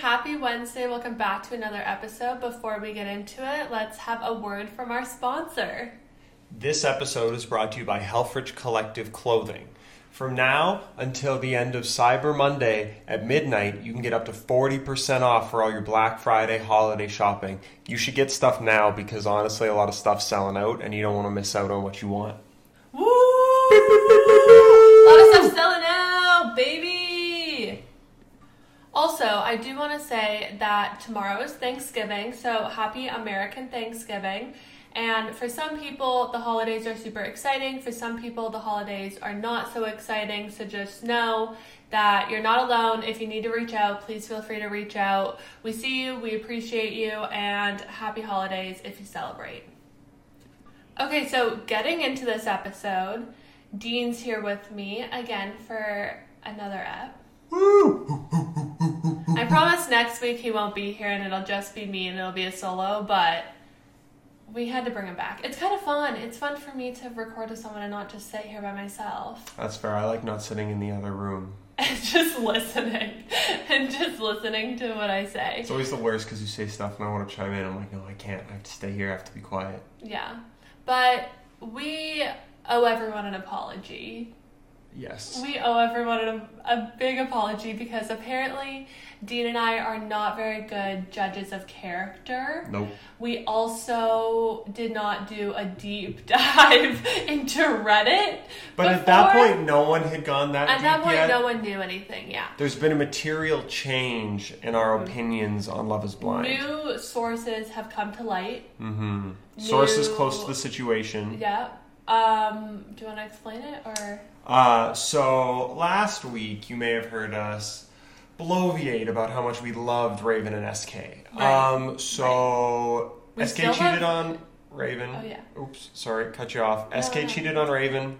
Happy Wednesday. Welcome back to another episode. Before we get into it, let's have a word from our sponsor. This episode is brought to you by Helfrich Collective Clothing. From now until the end of Cyber Monday at midnight, you can get up to 40% off for all your Black Friday holiday shopping. You should get stuff now because honestly, a lot of stuff's selling out and you don't want to miss out on what you want. Woo! A lot of stuff selling out, baby! Also, I do want to say that tomorrow is Thanksgiving, so happy American Thanksgiving. And for some people, the holidays are super exciting. For some people, the holidays are not so exciting. So just know that you're not alone. If you need to reach out, please feel free to reach out. We see you, we appreciate you, and happy holidays if you celebrate. Okay, so getting into this episode, Dean's here with me again for another ep. I promise next week he won't be here and it'll just be me and it'll be a solo, but we had to bring him back. It's kind of fun. It's fun for me to record with someone and not just sit here by myself That's fair. I like not sitting in the other room. and just listening and just listening to what I say. It's always the worst because you say stuff and I want to chime in. I'm like, no, I can't. I have to stay here. I have to be quiet. Yeah. But we owe everyone an apology. Yes. We owe everyone a, a big apology because apparently Dean and I are not very good judges of character. Nope. We also did not do a deep dive into Reddit. But at that point, no one had gone that at deep that point, yet. no one knew anything. Yeah. There's been a material change in our Mm-hmm. opinions on Love is Blind. New sources have come to light. mm-hmm. Sources New- close to the situation. Yeah. Um, do you want to explain it or? Uh, so last week you may have heard us bloviate about how much we loved Raven and SK. Right. Um, so We SK cheated love- on Raven. Oh, yeah. Oops, sorry, cut you off. SK no. cheated on Raven,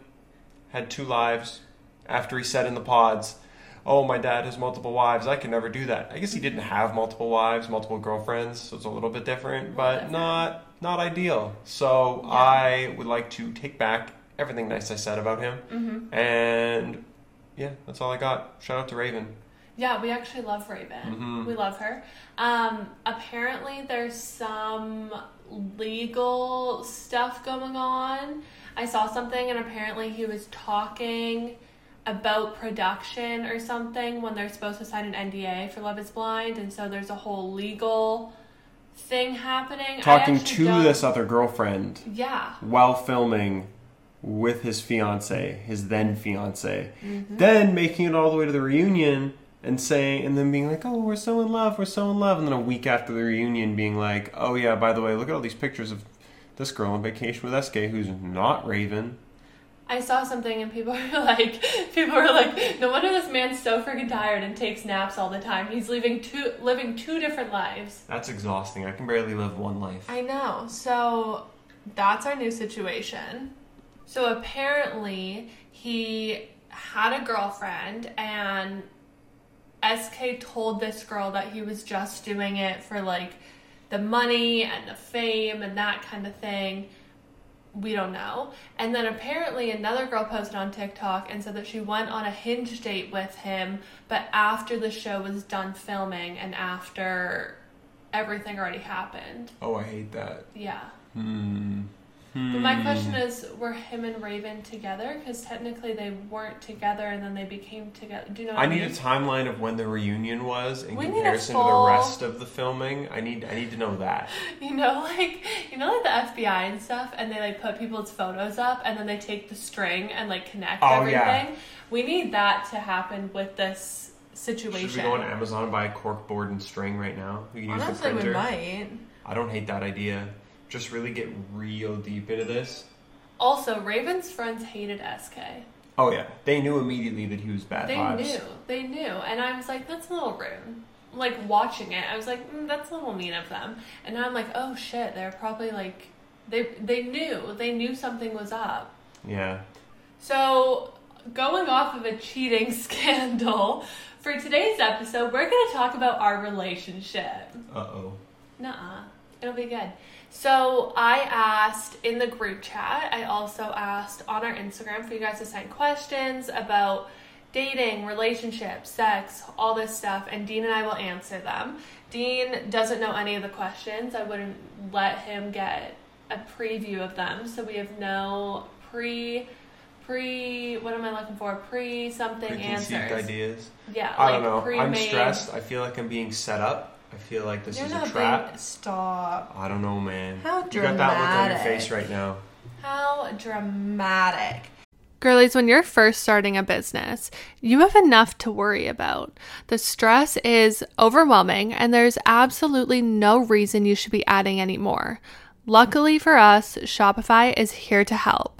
had two lives. After he said in the pods, "Oh, my dad has multiple wives. I can never do that." I guess he didn't have multiple wives, multiple girlfriends, so it's a little bit different, but different. not not ideal. So Yeah. I would like to take back everything nice I said about him. Mm-hmm. And yeah, that's all I got. Shout out to Raven. Yeah, we actually love Raven. Mhm. We love her. Um, apparently, there's some legal stuff going on. I saw something, and apparently, he was talking about production or something when they're supposed to sign an NDA for Love Is Blind, and so there's a whole legal thing happening. Talking to don't- this other girlfriend Yeah. while filming with his fiance, his then fiance, Mm-hmm. then making it all the way to the reunion and saying, and then being like, "Oh, we're so in love, we're so in love," and then a week after the reunion, being like, "Oh yeah, by the way, look at all these pictures of this girl on vacation with SK, who's not Raven." I saw something and people were like, people were like, no wonder this man's so freaking tired and takes naps all the time. He's living two, living two different lives. That's exhausting. I can barely live one life. I know. So that's our new situation. So apparently he had a girlfriend and SK told this girl that he was just doing it for like the money and the fame and that kind of thing. We don't know. And then apparently another girl posted on TikTok and said that she went on a hinge date with him, but after the show was done filming and after everything already happened. Oh, I hate that. Yeah. Hmm. But my hmm. question is, were him and Raven together? Because technically they weren't together, and then they became together. Do you know? What I I, need mean? a timeline of when the reunion was in We comparison full- to the rest of the filming. I need I need to know that. You know, like you know, like the FBI and stuff, and they like put people's photos up, and then they take the string and like connect Oh, everything. yeah. We need that to happen with this situation. Should we go on Amazon and buy a cork board and string right now? We can use Honestly, the we printer. might. I don't hate that idea. Just really get real deep into this. Also, Raven's friends hated SK. Oh yeah, they knew immediately that he was bad They vibes. knew. They knew. And I was like, that's a little rude. Like, watching it, I was like, mm, that's a little mean of them. And now I'm like, oh shit, they're probably like, they, they knew. They knew something was up. Yeah. So, going off of a cheating scandal, for today's episode, we're going to talk about our relationship. Uh oh. Nuh-uh. It'll be good. So I asked in the group chat, I also asked on our Instagram for you guys to send questions about dating, relationships, sex, all this stuff, and Dean and I will answer them. Dean doesn't know any of the questions. I wouldn't let him get a preview of them, so we have no pre pre what am I looking for? Pre something answers. ideas. Yeah, I like don't know. I'm stressed. I feel like I'm being set up. I feel like this You're is not a trap. being stop. I don't know, man. How dramatic. You got that look on your face right now. How dramatic. Girlies, when you're first starting a business, you have enough to worry about. The stress is overwhelming, and there's absolutely no reason you should be adding any more. Luckily for us, Shopify is here to help.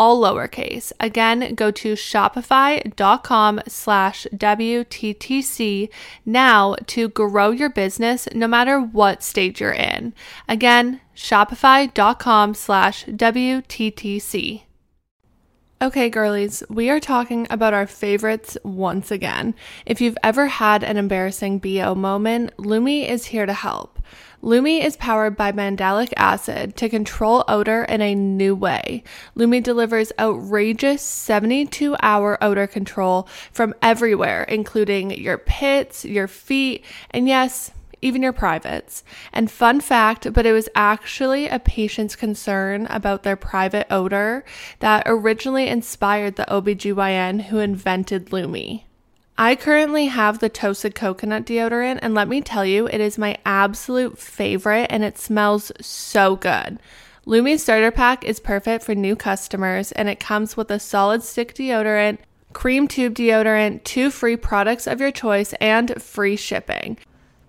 all lowercase. Again, go to shopify.com slash WTTC now to grow your business no matter what stage you're in. Again, shopify.com slash WTTC. Okay, girlies, we are talking about our favorites once again. If you've ever had an embarrassing BO moment, Lume is here to help. Lume is powered by mandelic acid to control odor in a new way. Lume delivers outrageous 72 hour odor control from everywhere, including your pits, your feet, and yes, even your privates. And fun fact, but it was actually a patient's concern about their private odor that originally inspired the OBGYN who invented Lume. I currently have the toasted coconut deodorant, and let me tell you, it is my absolute favorite and it smells so good. Lume Starter Pack is perfect for new customers, and it comes with a solid stick deodorant, cream tube deodorant, two free products of your choice, and free shipping.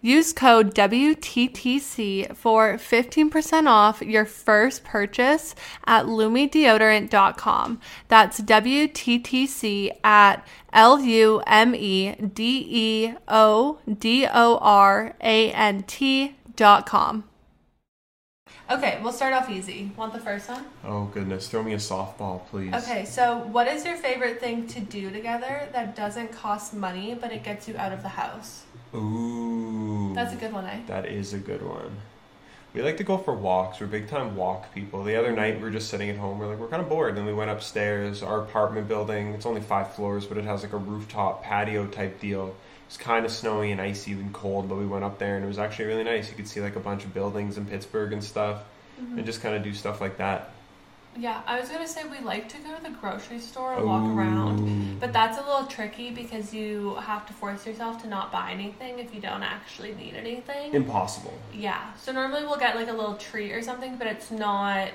Use code WTTC for 15% off your first purchase at lumedeodorant.com. That's WTTC at L U M E D E O D O R A N T dot com. Okay, we'll start off easy. Want the first one? Oh goodness, throw me a softball, please. Okay, so what is your favorite thing to do together that doesn't cost money but it gets you out of the house? Ooh. That's a good one, eh? That is a good one. We like to go for walks. We're big time walk people. The other night we were just sitting at home. We're like, we're kind of bored. Then we went upstairs. Our apartment building, it's only five floors, but it has like a rooftop patio type deal. It's kind of snowy and icy and cold, but we went up there and it was actually really nice. You could see like a bunch of buildings in Pittsburgh and stuff and just kind of do stuff like that. Yeah, I was gonna say we like to go to the grocery store and walk around, but that's a little tricky because you have to force yourself to not buy anything if you don't actually need anything. Impossible. Yeah, so normally we'll get like a little treat or something, but it's not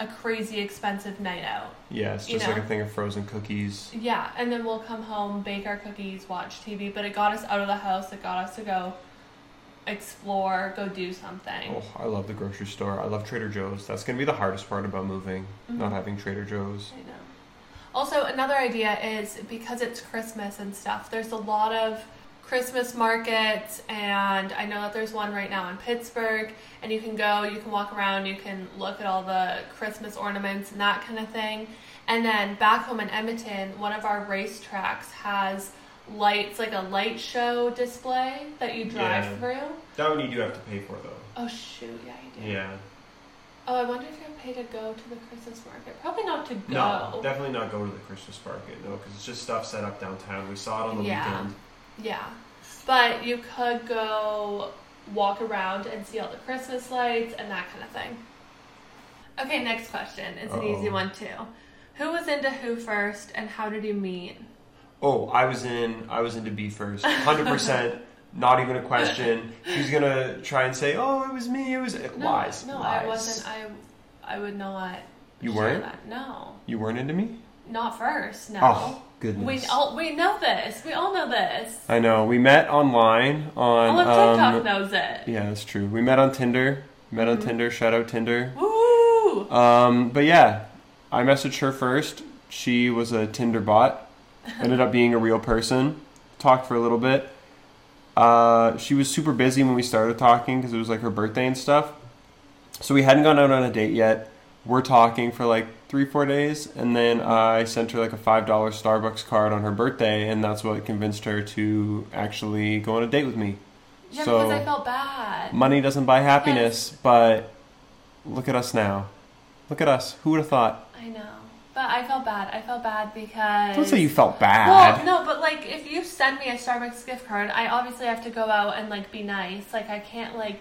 a crazy expensive night out. Yeah, it's You just like a thing of frozen cookies. Yeah, and then we'll come home, bake our cookies, watch TV, but it got us out of the house, it got us to go explore, go do something. Oh, I love the grocery store. I love Trader Joe's. That's gonna be the hardest part about moving, Mm-hmm. not having Trader Joe's. I know. Also, another idea is because it's Christmas and stuff, there's a lot of Christmas markets, and I know that there's one right now in Pittsburgh, and you can go, you can walk around, you can look at all the Christmas ornaments and that kind of thing. And then back home in Edmonton, one of our racetracks has lights, like a light show display that you drive Yeah. through. That one you do have to pay for though. Oh, shoot, yeah, you do. Yeah. Oh, I wonder if you pay to go to the Christmas market. Probably not to go. No, definitely not go to the Christmas market. No, because it's just stuff set up downtown. We saw it on the Yeah. weekend. Yeah. But you could go walk around and see all the Christmas lights and that kind of thing. Okay, next question. It's an easy one too. Who was into who first and how did you meet? Oh, I was in. I was into B first, hundred percent. Not even a question. She's gonna try and say, "Oh, it was me." It was No, lies. No, lies. I wasn't. I I would not. You weren't? That. No, You weren't into me. not first. No. Oh goodness. We all we know this. We all know this. I know. We met online on. All of TikTok um, knows it. yeah, that's true. We met on Tinder. Met Mm-hmm. on Tinder. Shout out Tinder. Woo! Um, but yeah, I messaged her first. She was a Tinder bot. Ended up being a real person. Talked for a little bit. Uh, she was super busy when we started talking because it was like her birthday and stuff. So we hadn't gone out on a date yet. We're talking for like three, four days, and then I sent her like a five dollar Starbucks card on her birthday, and that's what convinced her to actually go on a date with me. Yeah, so because I felt bad. money doesn't buy happiness, but look at us now. Look at us. Who would have thought? I know. But I felt bad. I felt bad because. Don't say you felt bad. Well, no, but like if you send me a Starbucks gift card, I obviously have to go out and like be nice. Like I can't like.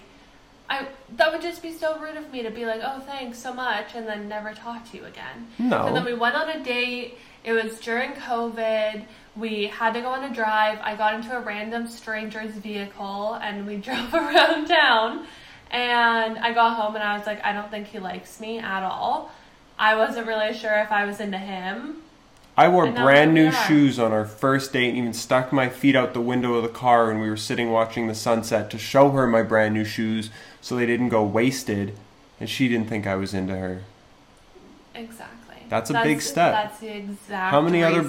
I that would just be so rude of me to be like, oh, thanks so much, and then never talk to you again. No. And then we went on a date. It was during COVID. We had to go on a drive. I got into a random stranger's vehicle and we drove around town. And I got home and I was like, I don't think he likes me at all. I wasn't really sure if I was into him. I wore And brand new shoes on our first date and even stuck my feet out the window of the car when we were sitting watching the sunset to show her my brand new shoes so they didn't go wasted and she didn't think I was into her. Exactly. That's a big step. That's the exact How many other-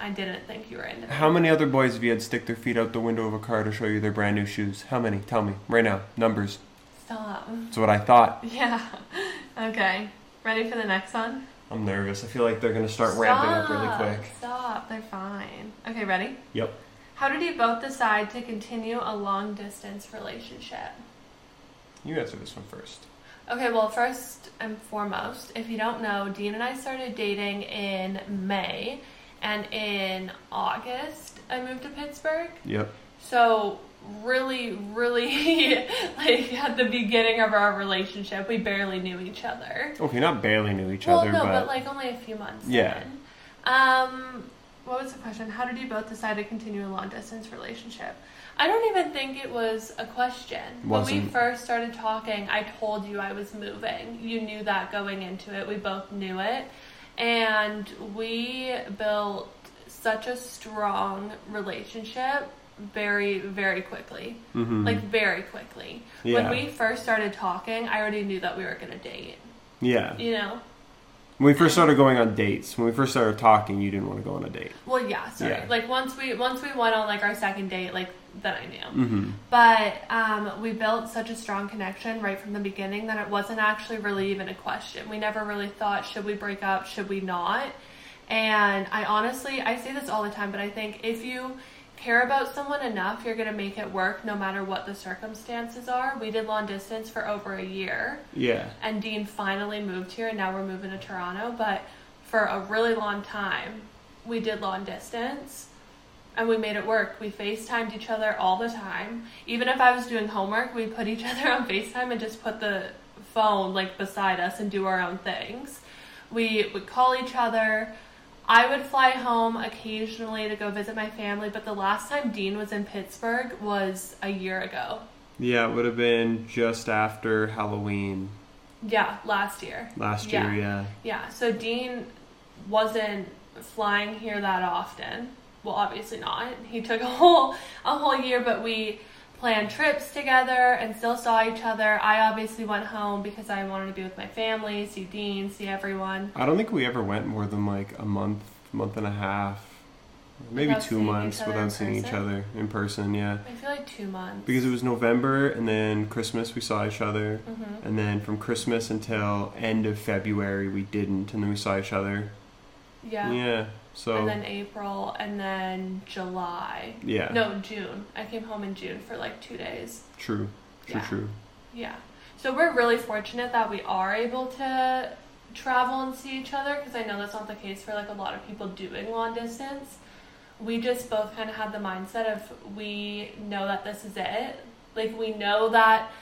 I didn't think you were into. How many other boys have you had stick their feet out the window of a car to show you their brand new shoes? How many? Tell me. Right now. Numbers. Stop. That's what I thought. Yeah. Okay. Ready for the next one? I'm nervous. I feel like they're going to start ramping up really Stop. quick. Stop. They're fine. Okay, ready? Yep. How did you both decide to continue a long distance relationship? You answer this one first. Okay, well, first and foremost, if you don't know, Dean and I started dating in May, and in August, I moved to Pittsburgh. Yep. So, really, really, like at the beginning of our relationship, we barely knew each other. Okay, not barely knew each Well, other, no, but, but like only a few months. Yeah. in. Um, what was the question? How did you both decide to continue a long distance relationship? I don't even think it was a question. When we first started talking, I told you I was moving. You knew that going into it. We both knew it. And we built such a strong relationship very, very quickly. Mhm. Like, very quickly. Yeah. When we first started talking, I already knew that we were going to date. yeah. You know? When we first started going on dates, when we first started talking, you didn't want to go on a date. Well, yeah, sorry. Yeah. Like once we once we went on like our second date, like then I knew. Mm-hmm. But um, we built such a strong connection right from the beginning that it wasn't actually really even a question. We never really thought should we break up, should we not. And I honestly, I say this all the time, but I think if you care about someone enough, you're gonna make it work no matter what the circumstances are. We did long distance for over a year Yeah. and Dean finally moved here, and now we're moving to Toronto. But for a really long time, we did long distance, and we made it work. We FaceTimed each other all the time. Even if I was doing homework, we put each other on FaceTime and just put the phone like beside us and do our own things. We would call each other. I would fly home occasionally to go visit my family, but the last time Dean was in Pittsburgh was a year ago. Yeah, it would have been just after Halloween Yeah, last year. last year. Yeah. Yeah, so Dean wasn't flying here that often. Well, obviously not. He took a whole a whole year, but we planned trips together and still saw each other. I obviously went home because I wanted to be with my family, see Dean, see everyone. I don't think we ever went more than like a month, month and a half, maybe Without two months without seeing each other in person. Yeah. I feel like two months. Because it was November and then Christmas we saw each other. Mhm. And then from Christmas until end of February we didn't and then we saw each other. yeah. Yeah. So And then April and then July. yeah. No, June. I came home in June for like two days. True. True, Yeah. true. Yeah. So we're really fortunate that we are able to travel and see each other because I know that's not the case for like a lot of people doing long distance. We just both kind of had the mindset of we know that this is it. Like we know that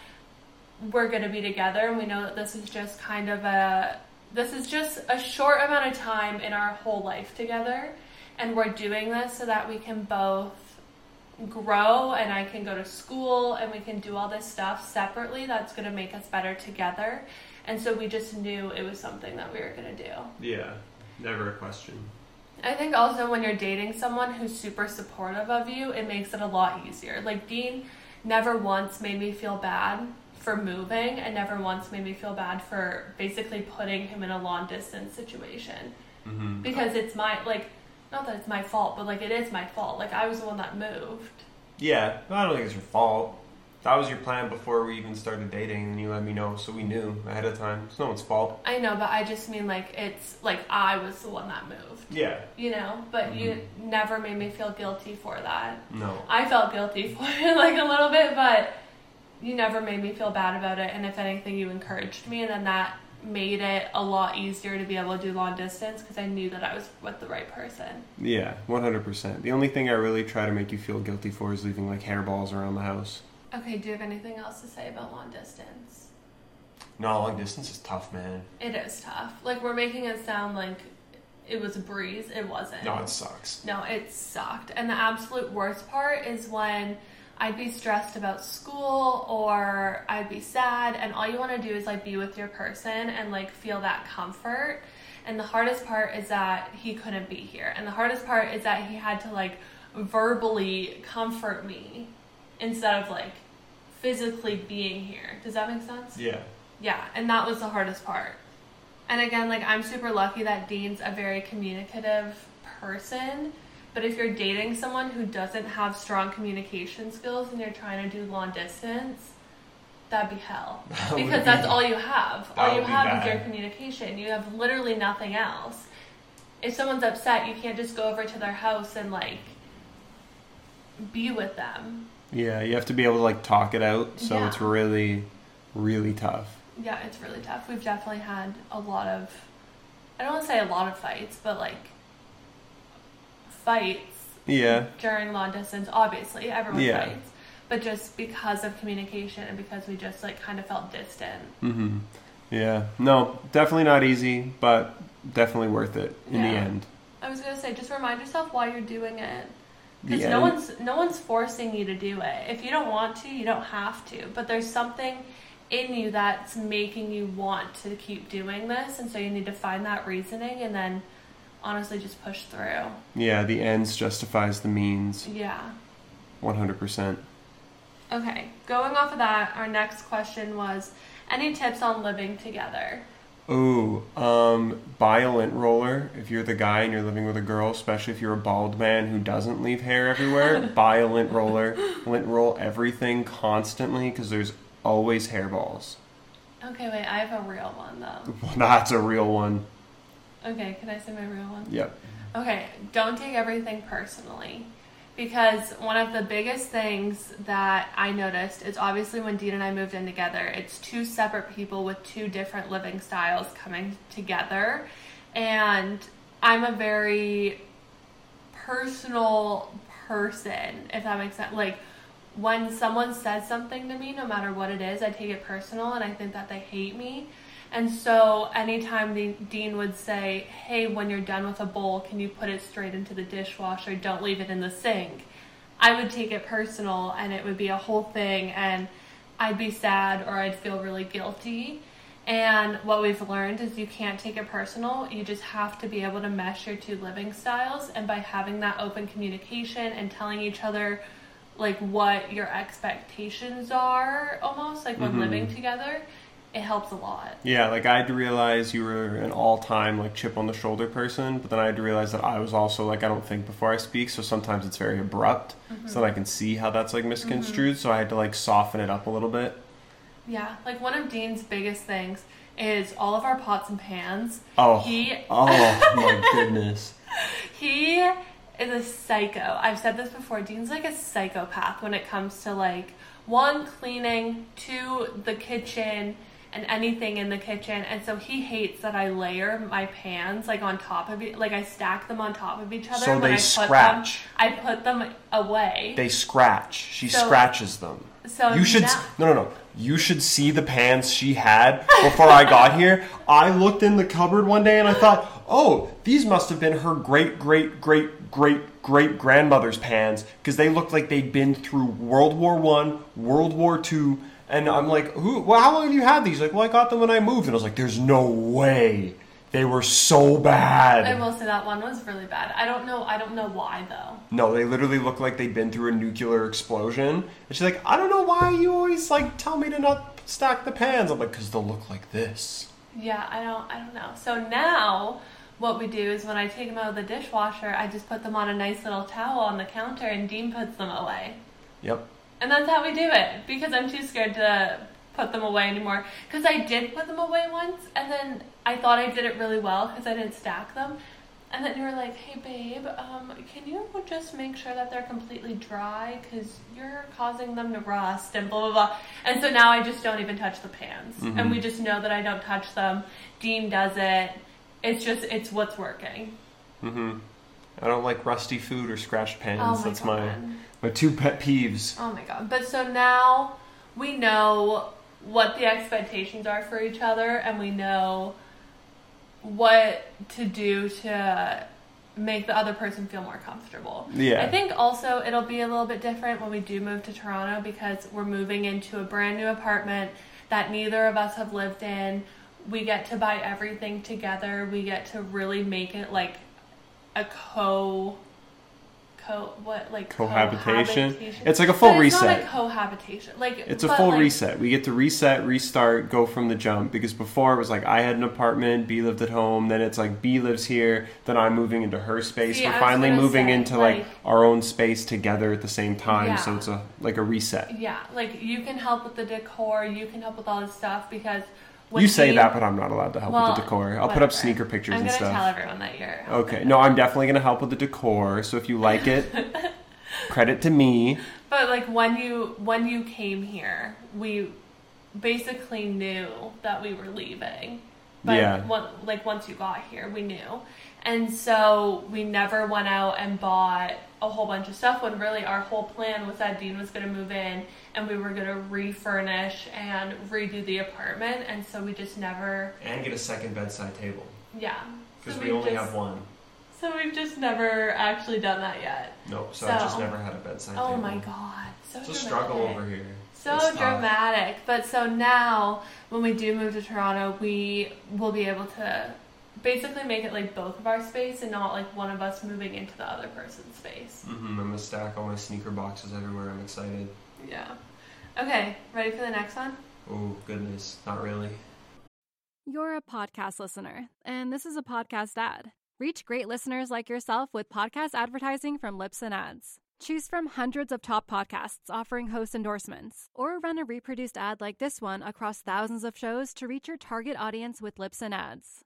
we're going to be together and we know that this is just kind of a this is just a short amount of time in our whole life together and we're doing this so that we can both grow and I can go to school and we can do all this stuff separately that's going to make us better together. And so we just knew it was something that we were going to do. Yeah. Never a question. I think also when you're dating someone who's super supportive of you, it makes it a lot easier. Like Dean never once made me feel bad for moving and never once made me feel bad for basically putting him in a long distance situation. Mm-hmm. Because it's my like not that it's my fault, but like it is my fault. Like I was the one that moved. Yeah. I don't think it's your fault. That was your plan before we even started dating and you let me know so we knew ahead of time. It's no one's fault. I know, but I just mean like it's like I was the one that moved, Yeah. you know. But you never made me feel guilty for that. No. I felt guilty for it like a little bit, but you never made me feel bad about it. And if anything, you encouraged me, and then that made it a lot easier to be able to do long distance because I knew that I was with the right person. Yeah, 100%. The only thing I really try to make you feel guilty for is leaving like hairballs around the house. Okay, do you have anything else to say about long distance? No, long distance is tough, man. It is tough. Like we're making it sound like it was a breeze. It wasn't. No, it sucks. No, it sucked. And the absolute worst part is when I'd be stressed about school or I'd be sad and all you want to do is like be with your person and like feel that comfort. And the hardest part is that he couldn't be here. And the hardest part is that he had to like verbally comfort me instead of like physically being here. Does that make sense? Yeah. Yeah, and that was the hardest part. And again, like I'm super lucky that Dean's a very communicative person. But if you're dating someone who doesn't have strong communication skills and you're trying to do long distance, that'd be hell. That because be- that's all you have. All you have is your communication. You have literally nothing else. If someone's upset, you can't just go over to their house and like be with them. Yeah, you have to be able to like talk it out, so Yeah. it's really, really tough. Yeah, it's really tough. We've definitely had a lot of, I don't want to say a lot of fights, but like fights Yeah. during long distance. Obviously, everyone Yeah. fights, but just because of communication and because we just like kind of felt distant. Mm-hmm. Yeah. No, definitely not easy, but definitely worth it in the end. I was gonna say, just remind yourself why you're doing it. Because no one's no one's forcing you to do it. If you don't want to, you don't have to. But there's something in you that's making you want to keep doing this, and so you need to find that reasoning and then honestly just push through. Yeah, the ends justifies the means. Yeah. 100%. Okay. Going off of that, our next question was any tips on living together? Ooh, um, buy a lint roller if you're the guy and you're living with a girl, especially if you're a bald man who doesn't leave hair everywhere. buy a lint roller, lint roll everything constantly because there's always hairballs. Okay, wait, I have a real one though. That's a real one. Okay, can I say my real one? Yep. Okay, don't take everything personally. Because one of the biggest things that I noticed is obviously when Dean and I moved in together, it's two separate people with two different living styles coming together. And I'm a very personal person, if that makes sense. Like, when someone says something to me, no matter what it is, I take it personal and I think that they hate me. And so anytime the Dean would say, "Hey, when you're done with a bowl, can you put it straight into the dishwasher? Don't leave it in the sink." I would take it personal and it would be a whole thing and I'd be sad or I'd feel really guilty. And what we've learned is you can't take it personal. You just have to be able to mesh your two living styles. And by having that open communication and telling each other like what your expectations are almost like when mm-hmm. living together, it helps a lot. Yeah, like I had to realize you were an all-time like chip on the shoulder person, but then I had to realize that I was also like I don't think before I speak, so sometimes it's very abrupt, so mm-hmm. that I can see how that's like misconstrued. Mm-hmm. So I had to like soften it up a little bit. Yeah, like one of Dean's biggest things is all of our pots and pans. Oh, He oh my goodness. he is a psycho. I've said this before. Dean's like a psychopath when it comes to like one cleaning, two the kitchen and anything in the kitchen. And so he hates that I layer my pans like on top of it, like I stack them on top of each other. So they I put scratch. Them, I put them away. They scratch. She So- scratches them. so You should now- no no no. You should see the pans she had before I got here. I looked in the cupboard one day and I thought, "Oh, these must have been her great great great great great grandmother's pans because they looked like they'd been through World War 1, World War 2." And I'm like, "Who well, how long have you had these?" Like, "Well, I got them when I moved." And I was like, "There's no way. They were so bad." I will say that one was really bad. I don't know. I don't know why though. No, they literally look like they'd been through a nuclear explosion. And she's like, I don't know why you always like tell me to not stack the pans. I'm like, because they'll look like this. Yeah, I don't. I don't know. So now, what we do is when I take them out of the dishwasher, I just put them on a nice little towel on the counter, and Dean puts them away. Yep. And that's how we do it because I'm too scared to put them away anymore. Because I did put them away once, and then I thought I did it really well because I didn't stack them. And then you were like, "Hey, babe, um, can you just make sure that they're completely dry? Because you're causing them to rust and blah blah blah." And so now I just don't even touch the pans, and we just know that I don't touch them. Dean does it. It's just it's what's working. Mhm. I don't like rusty food or scratched pans. Oh my That's God. my two pet peeves. Oh my god. But so now we know what the expectations are for each other and we know what to do to make the other person feel more comfortable. Yeah. I think also it'll be a little bit different when we do move to Toronto because we're moving into a brand new apartment that neither of us have lived in. We get to buy everything together. We get to really make it like a co co what like Cohabitation? cohabitation. It's like a full But it's reset. Not a cohabitation. Like It's a full like, reset. We get to reset, restart, go from the jump. Because before it was like I had an apartment, B lived at home. Then it's like B lives here. Then I'm moving into her space. See, We're finally moving say, into like, like- our own space together at the same time. So it's a like a reset. Yeah, like you can help with the decor. You can help with all this stuff because You say that, but I'm not allowed to help well, with the decor. I'll put up sneaker pictures I'm and gonna stuff. tell everyone that you're Okay. No, I'm definitely gonna help with the decor. So if you like it, credit to me. But like when you when you came here, we basically knew that we were leaving. But Yeah. one, like once you got here, we knew. And so we never went out and bought a whole bunch of stuff when really our whole plan was that Dean was going to move in and we were going to refurnish and redo the apartment. And so we just never, And get a second bedside table yeah. because So we only just- have one. So we've just never actually done that yet. No, so, I've just never had a bedside Oh table. Oh my god. So It's a struggle over here. So It's dramatic. But so now, when we do move to Toronto, we will be able to basically make it like both of our space and not like one of us moving into the other person's space. Mm-hmm. I'm gonna stack all my sneaker boxes everywhere. I'm excited. Yeah. Okay, ready for the next one? Oh goodness, not really. You're a podcast listener, and this is a podcast ad. Reach great listeners like yourself with podcast advertising from Libsyn Ads. Choose from hundreds of top podcasts offering host endorsements, or run a reproduced ad like this one across thousands of shows to reach your target audience with Libsyn Ads.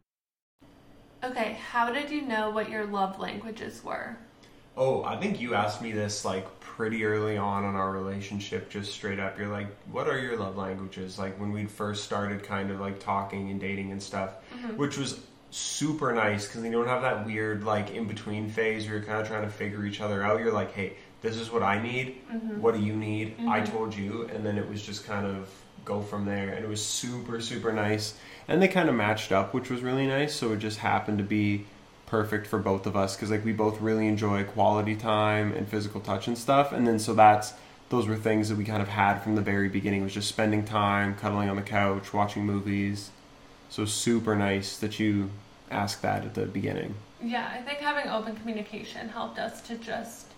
Okay, how did you know what your love languages were? Oh, I think you asked me this like pretty early on in our relationship, just straight up. You're like, what are your love languages? Like when we first started kind of like talking and dating and stuff, mm-hmm. which was super nice because you don't have that weird like in between phase where you're kind of trying to figure each other out. You're like, hey, this is what I need. Mm-hmm. What do you need? I mm-hmm. told you. And then it was just kind of go from there. And it was super, super nice. And they kind of matched up, which was really nice. So it just happened to be perfect for both of us because like we both really enjoy quality time and physical touch and stuff and then so that's those were things that we kind of had from the very beginning was just spending time cuddling on the couch watching movies so super nice that you asked that at the beginning Yeah, I think having open communication helped us to just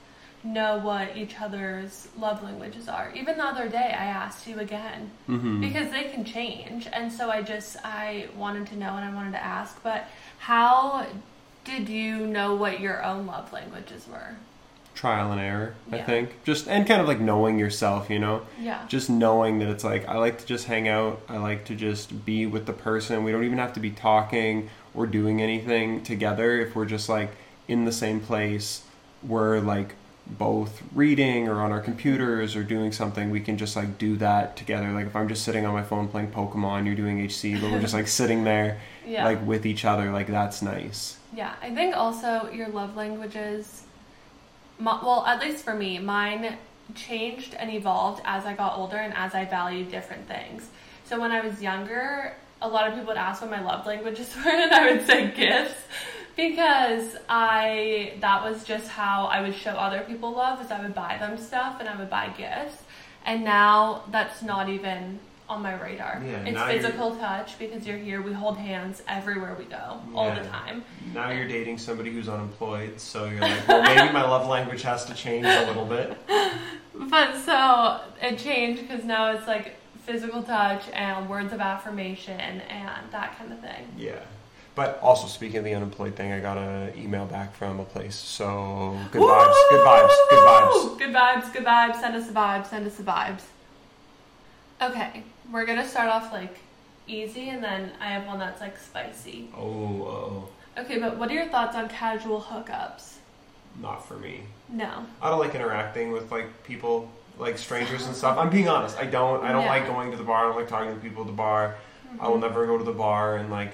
know what each other's love languages are. Even the other day, I asked you again mm-hmm. because they can change, and so I just I wanted to know and I wanted to ask. But how did you know what your own love languages were? trial and error i think just and kind of like knowing yourself you know Yeah. just knowing that it's like I like to just hang out. I like to just be with the person. We don't even have to be talking or doing anything together. If we're just like in the same place, we're like both reading or on our computers or doing something. We can just like do that together. Like if I'm just sitting on my phone playing Pokemon, you're doing HC, but we're just like sitting there Yeah. like with each other. Like that's nice. Yeah, I think also your love languages, my, well, at least for me, mine changed and evolved as I got older and as I valued different things. So when I was younger, a lot of people would ask what my love languages were, and I would say gifts because I that was just how I would show other people love. Is I would buy them stuff and I would buy gifts, and now that's not even on my radar. Yeah, it's you're- physical touch because you're here. We hold hands everywhere we go, all the time. Now you're dating somebody who's unemployed, so you're like, well, maybe my love language has to change a little bit. But so it changed because now it's like physical touch and words of affirmation and that kind of thing. Yeah. But also, speaking of the unemployed thing, I got an email back from a place. So, good vibes, good vibes, good vibes. Good vibes, good vibes. Send us the vibes, send us the vibes. Okay, we're gonna start off like easy and then I have one that's like spicy. Oh, oh, Okay, but what are your thoughts on casual hookups? not for me. No. I don't like interacting with like people, like strangers and stuff. I'm being honest. I don't. I don't Yeah. like going to the bar. I don't like talking to people at the bar. I will mm-hmm. never go to the bar and like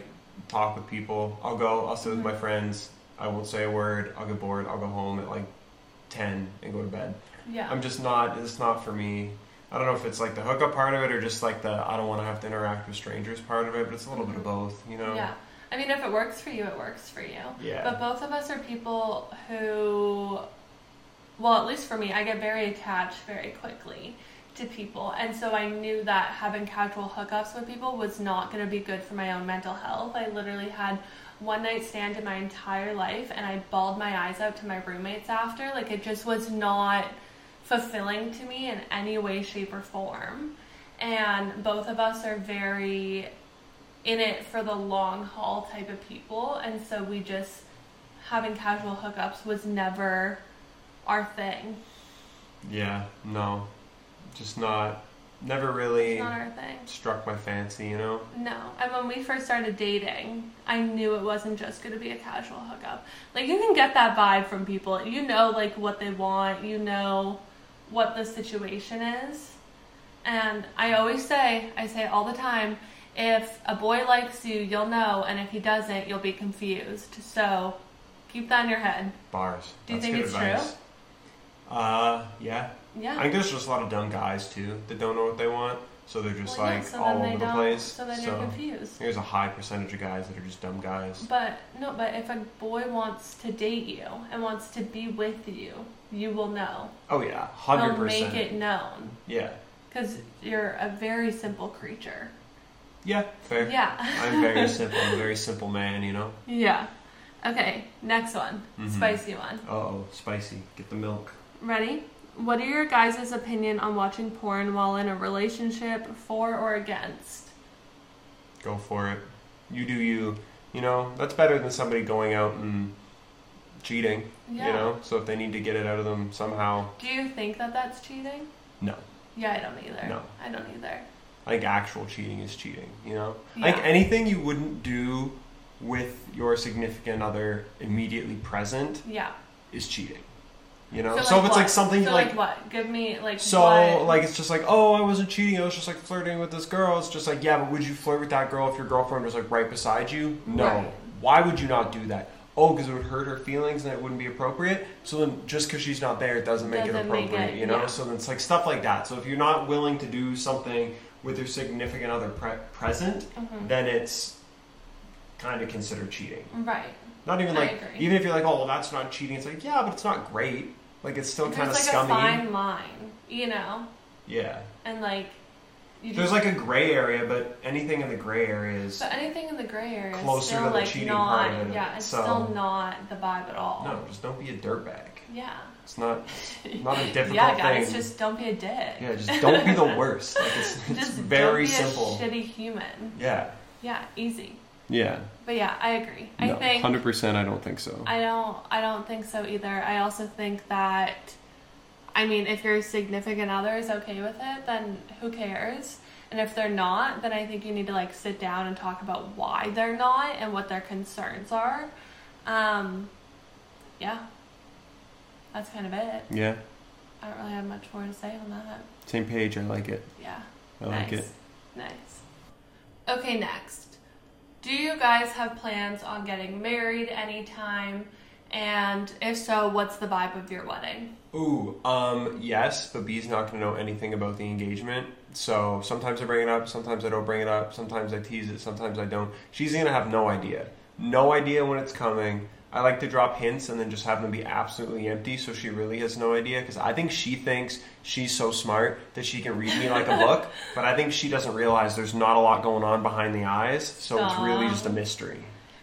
talk with people. I'll go. I'll sit with my mm-hmm. friends. I won't say a word. I'll get bored. I'll go home at like ten and go to bed. Yeah. I'm just not. It's not for me. I don't know if it's like the hookup part of it or just like the I don't want to have to interact with strangers part of it. But it's a little bit of mm-hmm. both, you know. Yeah. I mean, if it works for you, it works for you. Yeah. But both of us are people who, well, at least for me, I get very attached very quickly to people. And so I knew that having casual hookups with people was not going to be good for my own mental health. I literally had one night stand in my entire life and I bawled my eyes out to my roommates after. Like, it just was not fulfilling to me in any way, shape, or form. And both of us are very in it for the long haul type of people and so we just having casual hookups was never our thing Yeah. No. Just not. Never really not our thing struck my fancy, you know. no and when we first started dating i knew it wasn't just going to be a casual hookup like you can get that vibe from people you know like what they want you know what the situation is and i always say i say it all the time if a boy likes you you'll know and if he doesn't you'll be confused so keep that in your head Bars. Do you That's think it's advice. Uh, yeah. Yeah I think there's just a lot of dumb guys too that don't know what they want, so they're just Well, yeah, like so all then they over the don't- place. So then you're confused. there's a high percentage of guys that are just dumb guys. But no, but if a boy wants to date you and wants to be with you, you will know. Oh yeah, hundred He'll make percent. it known Yeah, because you're a very simple creature. yeah, fair. Yeah. I'm very simple. I'm a very simple man, you know. yeah. Okay, next one, Mhm. spicy one. Uh oh, spicy. Get the milk. Ready? What are your guys' opinion on watching porn while in a relationship, for or against? Go for it. You do you. You know that's better than somebody going out and cheating. Yeah. You know, so if they need to get it out of them somehow, Do you think that that's cheating? no. Yeah, I don't either. No. I don't either. I think actual cheating is cheating. You know, I think anything you wouldn't do with your significant other immediately present Yeah. is cheating. You know, So, so, like if it's what? like something so like, what? Give me like so what? like it's just like oh I wasn't cheating I was just like flirting with this girl. It's just like yeah, but would you flirt with that girl if your girlfriend was like right beside you? No. Right. Why would you not do that? Oh, because it would hurt her feelings and it wouldn't be appropriate. So then, just because she's not there, it doesn't make it Doesn't make appropriate. it- you know. yeah. So then it's like stuff like that. So if you're not willing to do something with your significant other pre- present, Mhm. then it's kind of considered cheating. right. Not even I like agree. even if you're like, oh, well, that's not cheating. It's like, yeah, but it's not great. Like it's still kind of There's like scummy. a fine line, you know, Yeah. and like you There's like a gray area, but anything in the gray area is but anything in the gray area is Closer to the like cheating not. part of it, Yeah, it's so- still not the vibe at all. no. Just don't be a dirtbag. Yeah. It's not not a difficult thing. yeah, guys, thing. just don't be a dick. yeah, just don't be the worst. Like it's, it's Just very simple. A shitty human. yeah. Yeah, easy. Yeah. But yeah, I agree. I think hundred percent. I don't think so. I don't I don't think so either. I also think that I mean, if your significant other is okay with it, then who cares? And if they're not, then I think you need to like sit down and talk about why they're not and what their concerns are. Um yeah. That's kind of it. yeah. I don't really have much more to say on that. Same page. I like it. Yeah. I like it. Nice. Okay, next. Do you guys have plans on getting married anytime? And if so, what's the vibe of your wedding? Ooh, um, yes, but B's not gonna know anything about the engagement. So sometimes I bring it up, sometimes I don't bring it up, sometimes I tease it, sometimes I don't. She's gonna have no idea. No idea when it's coming. I like to drop hints and then just have them be absolutely empty so she really has no idea because I think she thinks she's so smart that she can read me like a book, but I think she doesn't realize there's not a lot going on behind the eyes, so it's really just a mystery.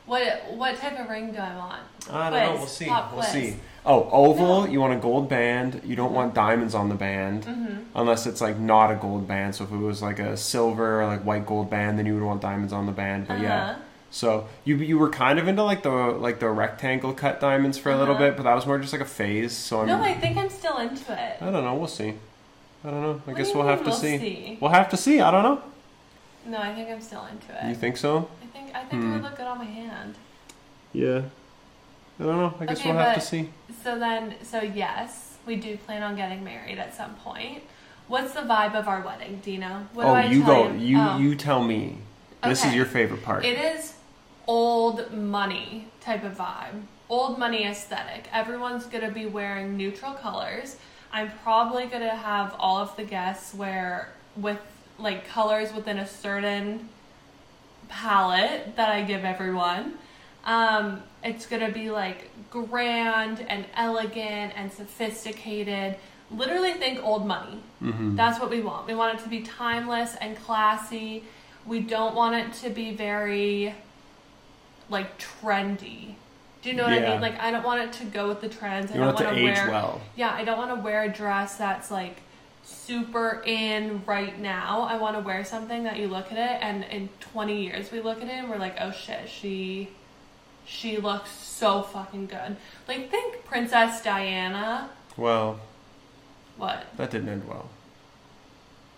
What what type of ring do I want? I don't know. We'll see. Pop we'll quiz. see. Oh, oval. No. You want a gold band. You don't want diamonds on the band, Mm-hmm. unless it's like not a gold band. So if it was like a silver or like white gold band, then you would want diamonds on the band. But yeah. So you you were kind of into like the like the rectangle cut diamonds for a little Uh-huh. bit, but that was more just like a phase. So I'm. No, I think I'm still into it. I don't know. We'll see. I don't know. I What guess do we'll have to we'll see. see? We'll have to see. I don't know. No, I think I'm still into it. You think so? I think I think it Hmm. would look good on my hand. Yeah. I don't know. I guess Okay, we'll have to see. So then, so yes, we do plan on getting married at some point. What's the vibe of our wedding, Dino? What do oh, I you go. You Oh. you tell me. This is your favorite part. It is old money type of vibe. Old money aesthetic. Everyone's gonna be wearing neutral colors. I'm probably gonna have all of the guests wear with like colors within a certain palette that I give everyone. Um, it's gonna be like grand and elegant and sophisticated. Literally think old money. Mm-hmm. That's what we want. We want it to be timeless and classy. We don't want it to be very like trendy. Do you know what I mean? Like I don't want it to go with the trends. You I don't it to want age wear well. Yeah, I don't want to wear a dress that's like super in right now. I want to wear something that you look at it and in 20 years we look at it and we're like, "Oh shit, she she looks so fucking good." Like think Princess Diana. Well, What? that didn't end well.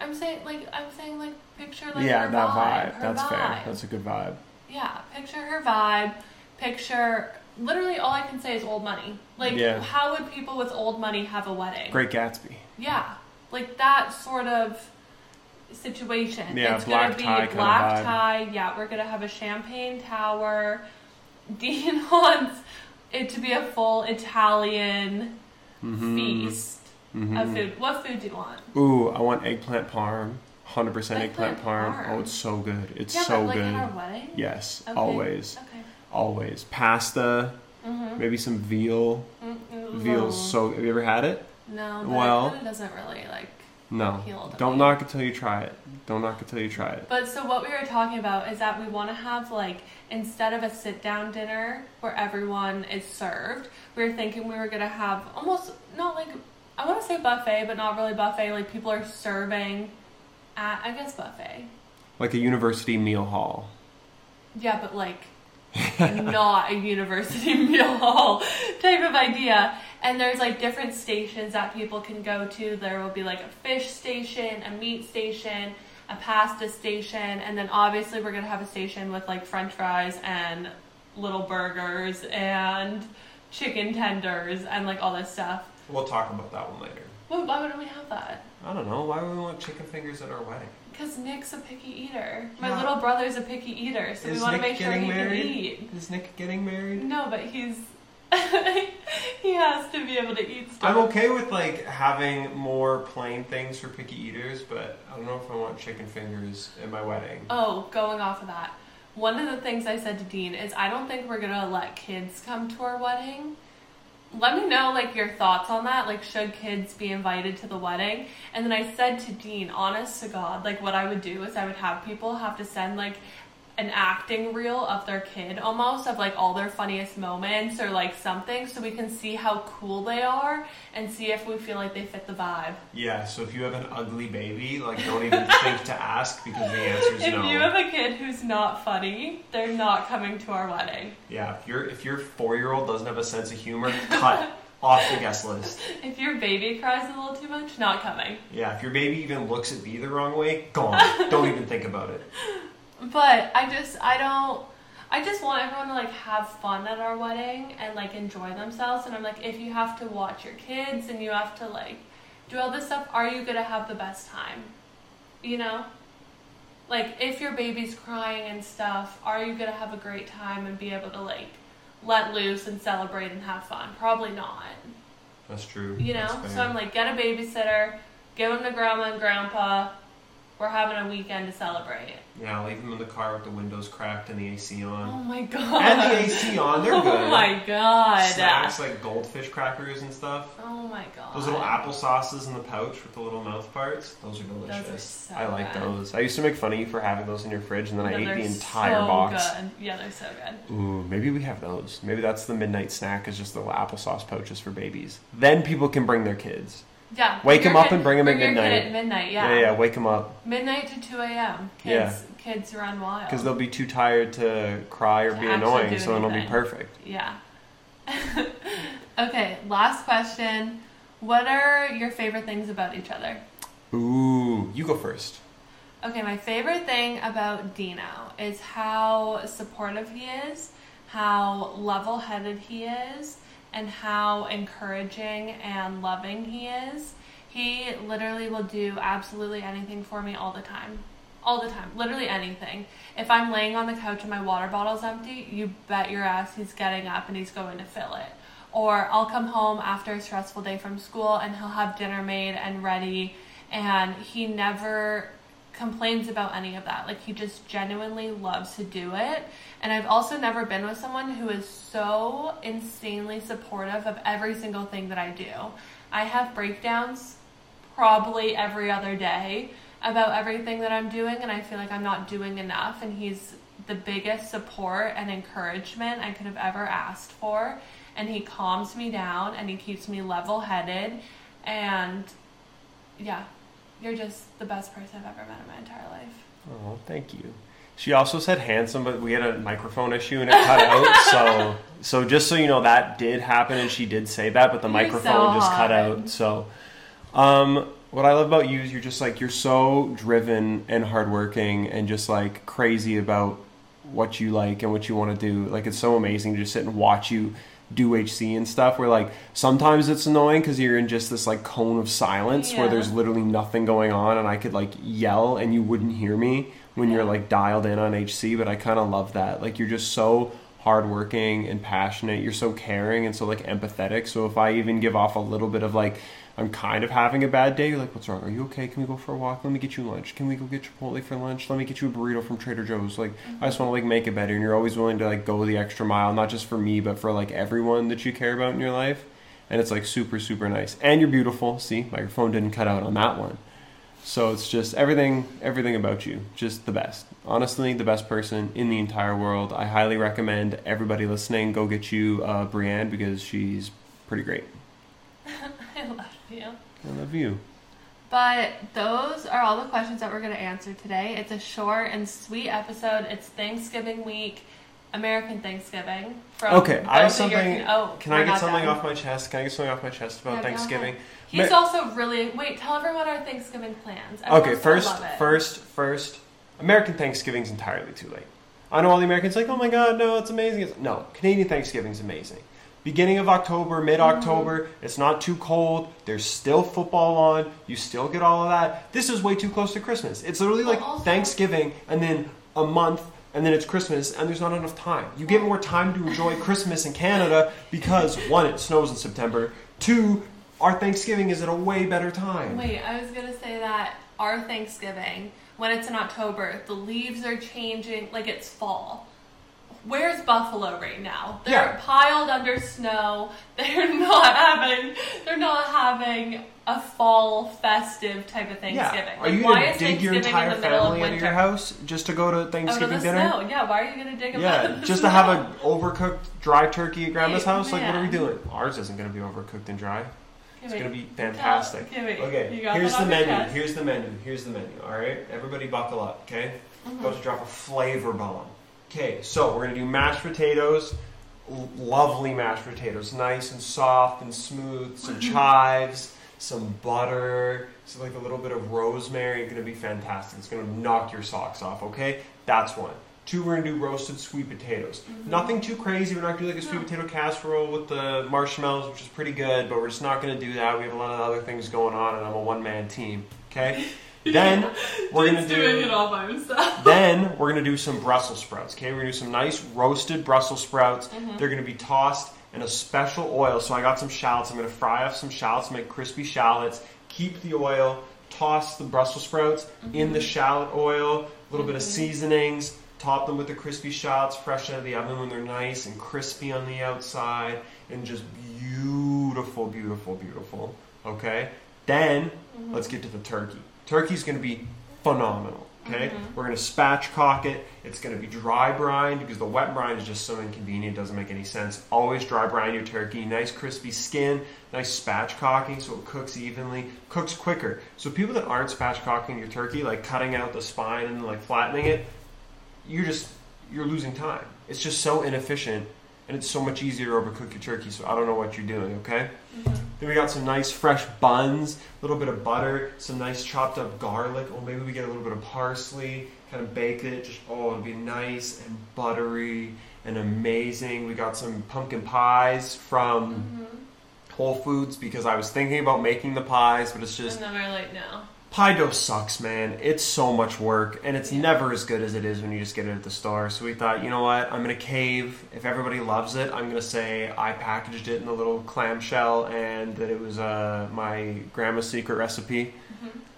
I'm saying like I'm saying like picture like yeah, that vibe. vibe. That's fair. That's a good vibe. Yeah, picture her vibe. Picture literally all I can say is old money. Like Yeah. how would people with old money have a wedding? Great Gatsby. Yeah, like that sort of situation. Yeah, it's black gonna be tie black tie. Yeah, we're gonna have a champagne tower. Dean wants it to be a full Italian Mm-hmm. feast of food. What food do you want? Ooh, I want eggplant parm. Hundred percent eggplant parm. parm. Oh, it's so good. It's yeah, so but like good. at our wedding. Yes, Okay. always, Okay. always. Pasta. Mm-hmm. Maybe some veal. Veal's so. Have you ever had it? No, Well- it doesn't really like. No. Don't me. knock it till you try it. Don't knock it till you try it. But so what we were talking about is that we want to have like instead of a sit down dinner where everyone is served, we were thinking we were gonna have almost not like I want to say buffet, but not really buffet. Like people are serving at I guess buffet. Like a university meal hall. Yeah, but like not a university meal hall type of idea. And there's like different stations that people can go to. There will be like a fish station, a meat station, a pasta station, and then obviously we're gonna have a station with like French fries and little burgers and chicken tenders and like all this stuff. We'll talk about that one later. Well, why wouldn't we have that? I don't know. Why would we want chicken fingers at our wedding? Because Nick's a picky eater. My little brother's a picky eater, so we want to make sure he married? can eat. Is Nick getting married? No, but he's he has to be able to eat stuff. I'm okay with like having more plain things for picky eaters, but I don't know if I want chicken fingers at my wedding. Oh, going off of that. One of the things I said to Dean is I don't think we're gonna let kids come to our wedding. Let me know like your thoughts on that. Like should kids be invited to the wedding? And then I said to Dean, honest to God, like what I would do is I would have people have to send like an acting reel of their kid almost of like all their funniest moments or like something so we can see how cool they are and see if we feel like they fit the vibe. Yeah, so if you have an ugly baby, like don't even think to ask because the answer is If no. If you have a kid who's not funny, they're not coming to our wedding. yeah, if your if your four year old doesn't have a sense of humor, cut off the guest list. If your baby cries a little too much, not coming. Yeah, if your baby even looks at me the wrong way, gone. don't even think about it. But I just I don't I just want everyone to like have fun at our wedding and like enjoy themselves and I'm like if you have to watch your kids and you have to like do all this stuff, are you gonna have the best time? You know? Like if your baby's crying and stuff, are you gonna have a great time and be able to like let loose and celebrate and have fun? Probably not. That's true. You know? So. I'm like, get a babysitter, give them to grandma and grandpa. We're having a weekend to celebrate. yeah, leave them in the car with the windows cracked and the AC on. Oh my god. And the AC on, they're oh good. oh my god. Snacks like goldfish crackers and stuff. Oh my god. Those little apple sauces in the pouch with the little mouth parts. Those are delicious. so I like good. those. I used to make fun of you for having those in your fridge, and then I ate the entire so box. Good. Yeah, they're so good. Ooh, maybe we have those. Maybe that's the midnight snack. Is just the little applesauce pouches for babies. Then people can bring their kids. Yeah. Wake bring 'em your up kid- and bring 'em at midnight. at midnight, yeah. yeah, yeah wake them up Midnight to 2 a.m. Kids, kids run wild. because they'll be too tired to cry or To be annoying, so it'll be perfect. Yeah. okay, last question. What are your favorite things about each other? Ooh, you go first. Okay, my favorite thing about Dino is how supportive he is, how level headed he is, and how encouraging and loving he is. He literally will do absolutely anything for me all the time. All the time. Literally anything. If I'm laying on the couch and my water bottle's empty, you bet your ass he's getting up and he's going to fill it. Or I'll come home after a stressful day from school and he'll have dinner made and ready and he never complains about any of that. Like he just genuinely loves to do it. And I've also never been with someone who is so insanely supportive of every single thing that I do. I have breakdowns probably every other day about everything that I'm doing and I feel like I'm not doing enough and he's the biggest support and encouragement I could have ever asked for and he calms me down and he keeps me level-headed and yeah, you're just the best person I've ever met in my entire life. Oh, thank you. She also said handsome, but we had a microphone issue and it cut out. So, so just so you know, that did happen, and she did say that, but the You're microphone so just cut out. So, um, what I love about you is you're just like you're so driven and hardworking, and just like crazy about what you like and what you want to do. Like it's so amazing to just sit and watch you do HC and stuff. Where like sometimes it's annoying because you're in just this like cone of silence where there's literally nothing going on, and I could like yell and you wouldn't hear me when you're like dialed in on HC. But I kind of love that. Like you're just so hardworking and passionate. You're so caring and so like empathetic. So if I even give off a little bit of like I'm kind of having a bad day, you're like, what's wrong? Are you okay? Can we go for a walk? Let me get you lunch. Can we go get Chipotle for lunch? Let me get you a burrito from Trader Joe's. Like I just want to like make it better. And you're always willing to like go the extra mile, not just for me, but for like everyone that you care about in your life. And it's like super, super nice. And you're beautiful. See, microphone didn't cut out on that one. So it's just everything, everything about you, just the best. Honestly, the best person in the entire world. I highly recommend everybody listening go get you uh, Brienne because she's pretty great. I love you. I love you. But those are all the questions that we're going to answer today. It's a short and sweet episode. It's Thanksgiving week, American Thanksgiving. From Okay, I have something. oh, can I get something done. off my chest? Can I get something off my chest about Yeah, Thanksgiving? He's Ma- also really wait. Tell everyone our Thanksgiving plans. Okay, first, first, first. American Thanksgiving's entirely too late. I know all the Americans like, oh my god, no, it's amazing. It's, no, Canadian Thanksgiving's amazing. Beginning of October, mid October, Mm-hmm. it's not too cold. There's still football on. You still get all of that. This is way too close to Christmas. It's literally like also- Thanksgiving and then a month and then it's Christmas and there's not enough time. You get more time to enjoy Christmas in Canada because one, it snows in September. Two, our Thanksgiving is at a way better time. Wait, I was gonna say that our Thanksgiving, when it's in October, the leaves are changing like it's fall. Where's Buffalo right now? They're Yeah. piled under snow. They're not having they're not having a fall festive type of Thanksgiving. Yeah. Are Like, you why gonna is dig your entire in the middle family of winter? your house just to go to of Thanksgiving dinner? snow. Yeah, why are you gonna dig them Yeah, just snow? to have an overcooked dry turkey at grandma's Hey, house? Like, what are we doing? Ours isn't going to be overcooked and dry. It's Kimmy, going to be fantastic. Kimmy, Okay, here's the menu. chest? Here's the menu. Here's the menu. All right, everybody buckle up, okay? Mm-hmm. About to drop a flavor bomb. Okay, so we're going to do mashed potatoes. Lovely mashed potatoes, nice and soft and smooth. Some chives, some butter, so like a little bit of rosemary. It's going to be fantastic. It's going to knock your socks off. Okay, that's one. Two, we're gonna do roasted sweet potatoes. Mm-hmm. Nothing too crazy. We're not gonna do like a sweet potato casserole with the marshmallows, which is pretty good, but we're just not gonna do that. We have a lot of other things going on, and I'm a one man team. Okay. Then we're gonna He's doing it do. all by himself. Then we're gonna do some Brussels sprouts. Okay, we're gonna do some nice roasted Brussels sprouts. Mm-hmm. They're gonna be tossed in a special oil. So I got some shallots. I'm gonna fry off some shallots, make crispy shallots. Keep the oil. Toss the Brussels sprouts in Mm-hmm. the shallot oil. A little bit of seasonings. Top them with the crispy shallots fresh out of the oven when they're nice and crispy on the outside and just beautiful, beautiful, beautiful. Okay? Then let's get to the turkey. Turkey's gonna be phenomenal. Okay? Mm-hmm. We're gonna spatchcock it. It's gonna be dry brined because the wet brine is just so inconvenient, it doesn't make any sense. Always dry brine your turkey, nice crispy skin, nice spatchcocking so it cooks evenly, cooks quicker. So people that aren't spatchcocking your turkey, like cutting out the spine and like flattening it, you're just you're losing time. It's just so inefficient, and it's so much easier to overcook your turkey. So I don't know what you're doing. Okay. Mm-hmm. Then we got some nice fresh buns, a little bit of butter, some nice chopped up garlic. Oh, maybe we get a little bit of parsley. Kind of bake it. Just oh, it'll be nice and buttery and amazing. We got some pumpkin pies from mm-hmm. Whole Foods because I was thinking about making the pies, but it's just And then we're like, no. Pie dough sucks, man. It's so much work, and it's never as good as it is when you just get it at the store. So we thought, you know what? I'm gonna cave. If everybody loves it, I'm gonna say I packaged it in a little clamshell, and that it was uh, my grandma's secret recipe.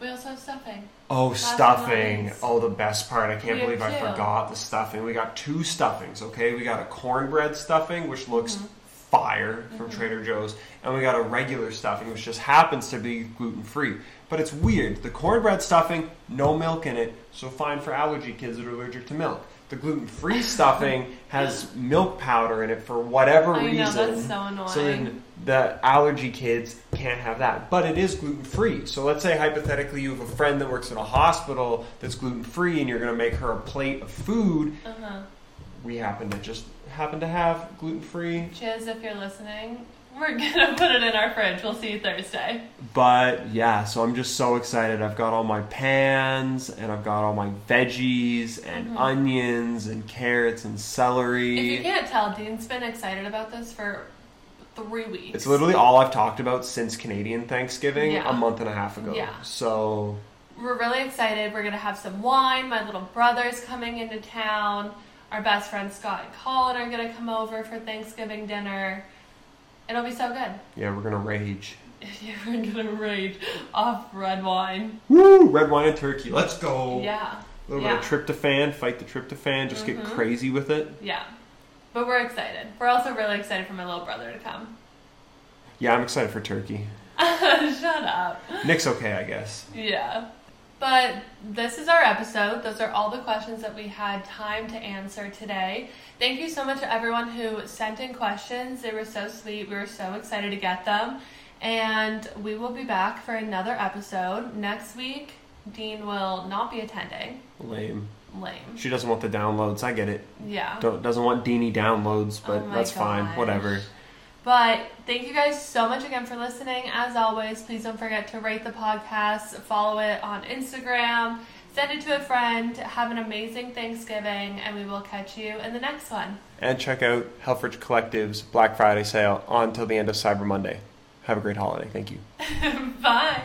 We also have stuffing. Oh, Last stuffing! Oh, the best part. I can't We believe I forgot the stuffing. We got two stuffings. Okay, we got a cornbread stuffing, which looks Mm-hmm. Fire from Trader Joe's, and we got a regular stuffing, which just happens to be gluten free. But it's weird. The cornbread stuffing, no milk in it, so fine for allergy kids that are allergic to milk. The gluten free stuffing has milk powder in it for whatever I know, reason. that's so annoying. So then the allergy kids can't have that. But it is gluten free. So let's say hypothetically you have a friend that works at a hospital that's gluten free and you're going to make her a plate of food. Uh-huh. We happen to just happen to have gluten free. Chiz, if you're listening, we're gonna put it in our fridge. We'll see you Thursday. But yeah, so I'm just so excited. I've got all my pans and I've got all my veggies and mm-hmm. onions and carrots and celery. If you can't tell, Dean's been excited about this for three weeks. It's literally all I've talked about since Canadian Thanksgiving Yeah. a month and a half ago. Yeah. So We're really excited. We're gonna have some wine. My little brother's coming into town. Our best friends Scott and Colin are gonna come over for Thanksgiving dinner. It'll be so good. yeah, we're gonna rage. Yeah, we're gonna rage off red wine. Woo! Red wine and turkey. Let's go. Yeah. A little yeah. bit of tryptophan. Fight the tryptophan. Just get mm-hmm. crazy with it. Yeah. But we're excited. We're also really excited for my little brother to come. Yeah, I'm excited for turkey. Shut up. Nick's okay, I guess. Yeah. But this is our episode. Those are all the questions that we had time to answer today. Thank you so much to everyone who sent in questions. They were so sweet. We were so excited to get them. And we will be back for another episode. Next week, Dean will not be attending. Lame. Lame. She doesn't want the downloads. I get it. Yeah. Don't, doesn't want Deanie downloads, but Oh that's fine. Whatever. But thank you guys so much again for listening. As always, please don't forget to rate the podcast, follow it on Instagram, send it to a friend. Have an amazing Thanksgiving, and we will catch you in the next one. And check out Helfrich Collective's Black Friday sale on till the end of Cyber Monday. Have a great holiday. Thank you. Bye.